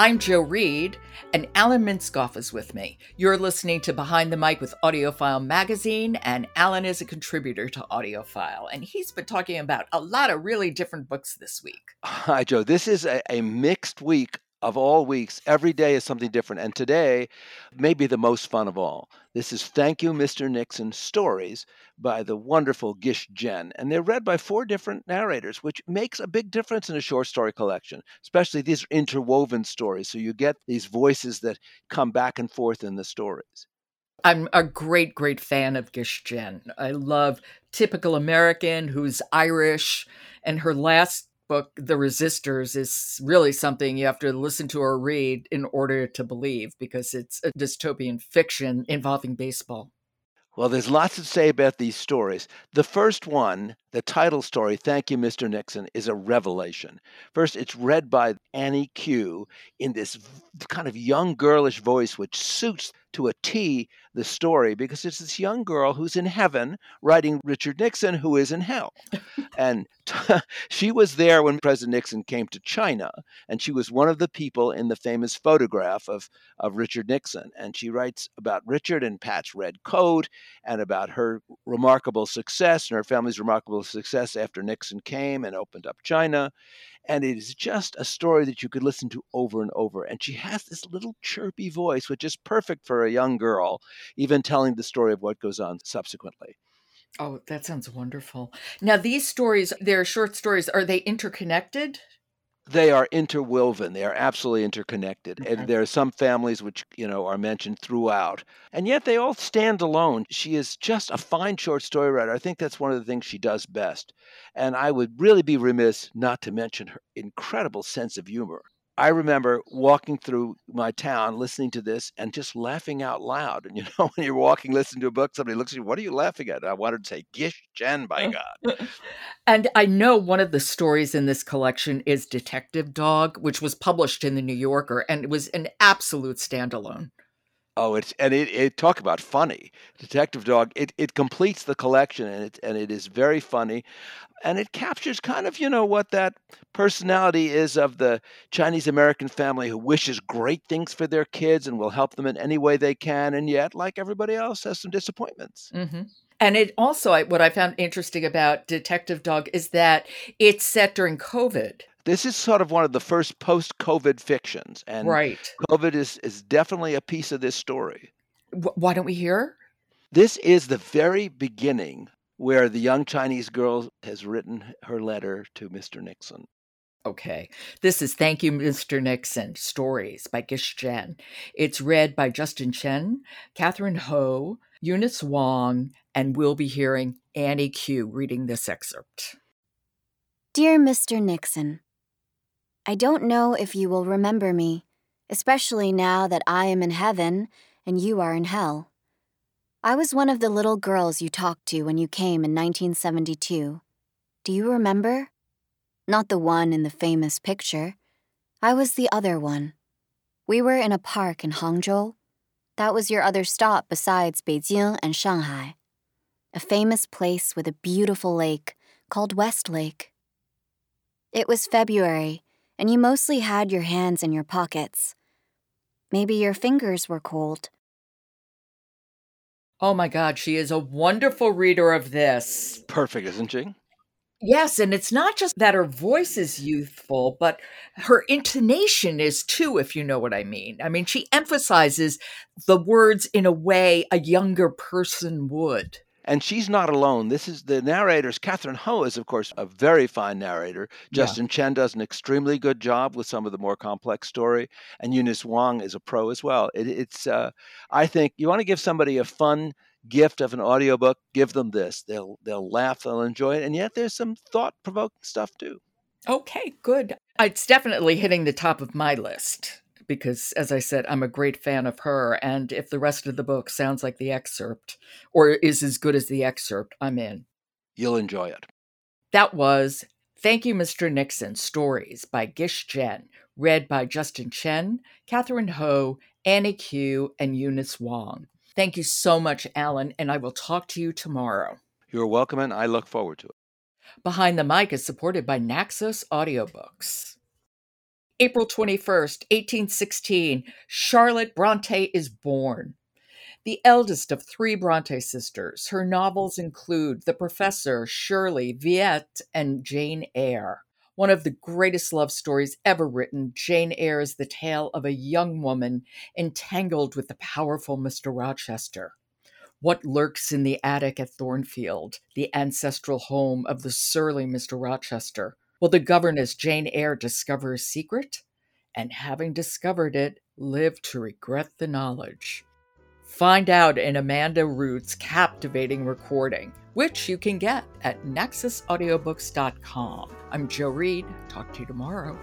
I'm Jo Reed, and Alan Minskoff is with me. You're listening to Behind the Mic with AudioFile Magazine, and Alan is a contributor to AudioFile, and he's been talking about a lot of really different books this week. Hi, Jo. This is a, a mixed week of all weeks. Every day is something different, and today may be the most fun of all. This is Thank You, Mr. Nixon Stories by the wonderful Gish Jen. And they're read by four different narrators, which makes a big difference in a short story collection, especially these interwoven stories. So you get these voices that come back and forth in the stories. I'm a great, great fan of Gish Jen. I love typical American who's Irish, and her last book, The Resisters, is really something you have to listen to or read in order to believe because it's a dystopian fiction involving baseball. Well, there's lots to say about these stories. The first one, the title story, Thank You, Mr. Nixon, is a revelation. First, it's read by Annie Q in this kind of young girlish voice, which suits to a T the story because it's this young girl who's in heaven writing Richard Nixon, who is in hell. and t- she was there when President Nixon came to China, and she was one of the people in the famous photograph of, of Richard Nixon. And she writes about Richard and Pat's red coat and about her remarkable success and her family's remarkable success after Nixon came and opened up China. And it is just a story that you could listen to over and over. And she has this little chirpy voice, which is perfect for a young girl, even telling the story of what goes on subsequently. Oh, that sounds wonderful. Now, these stories, they're short stories. Are they interconnected? they are interwoven they are absolutely interconnected Okay. and there are some families which you know are mentioned throughout and yet they all stand alone she is just a fine short story writer i think that's one of the things she does best and i would really be remiss not to mention her incredible sense of humor I remember walking through my town listening to this and just laughing out loud. And you know, when you're walking listening to a book, somebody looks at you, What are you laughing at? And I wanted to say, Gish Jen, by God. And I know one of the stories in this collection is Detective Dog, which was published in the New Yorker, and it was an absolute standalone. Oh, it's and it, it talk about funny. Detective Dog, it, it completes the collection and it and it is very funny. And it captures kind of, you know, what that personality is of the Chinese American family who wishes great things for their kids and will help them in any way they can, and yet, like everybody else, has some disappointments. hmm And it also, what I found interesting about Detective Dog is that it's set during COVID. This is sort of one of the first post-COVID fictions, and right. COVID is is definitely a piece of this story. Wh- why don't we hear? This is the very beginning where the young Chinese girl has written her letter to Mr. Nixon. Okay. This is Thank You, Mr. Nixon Stories by Gish Jen. It's read by Justin Chen, Catherine Ho, Eunice Wong, and we'll be hearing Annie Q reading this excerpt. Dear Mr. Nixon, I don't know if you will remember me, especially now that I am in heaven and you are in hell. I was one of the little girls you talked to when you came in 1972. Do you remember? Not the one in the famous picture. I was the other one. We were in a park in Hangzhou. That was your other stop besides Beijing and Shanghai. A famous place with a beautiful lake called West Lake. It was February, and you mostly had your hands in your pockets. Maybe your fingers were cold. Oh my God, she is a wonderful reader of this. Perfect, isn't she? Yes, and it's not just that her voice is youthful, but her intonation is too, if you know what I mean. I mean, she emphasizes the words in a way a younger person would. And she's not alone. This is the narrators. Catherine Ho is, of course, a very fine narrator. Justin yeah. Chen does an extremely good job with some of the more complex story, and Eunice Wong is a pro as well. It, it's, uh, I think, you want to give somebody a fun gift of an audiobook, give them this. They'll they'll laugh, they'll enjoy it, and yet there's some thought provoking stuff too. Okay, good. It's definitely hitting the top of my list because, as I said, I'm a great fan of her. And if the rest of the book sounds like the excerpt or is as good as the excerpt, I'm in. You'll enjoy it. That was Thank You, Mr. Nixon Stories by Gish Jen, read by Justin Chen, Catherine Ho, Annie Q, and Eunice Wong. Thank you so much, Alan, and I will talk to you tomorrow. You're welcome, and I look forward to it. Behind the Mic is supported by Naxos Audiobooks. April 21st, 1816, Charlotte Bronte is born. The eldest of three Bronte sisters, her novels include The Professor, Shirley, Villette, and Jane Eyre. One of the greatest love stories ever written, Jane Eyre is the tale of a young woman entangled with the powerful Mr. Rochester. What lurks in the attic at Thornfield, the ancestral home of the surly Mr. Rochester? Will the governess Jane Eyre discover a secret? And having discovered it, live to regret the knowledge. Find out in Amanda Root's captivating recording, which you can get at naxosaudiobooks.com. I'm Jo Reed. Talk to you tomorrow.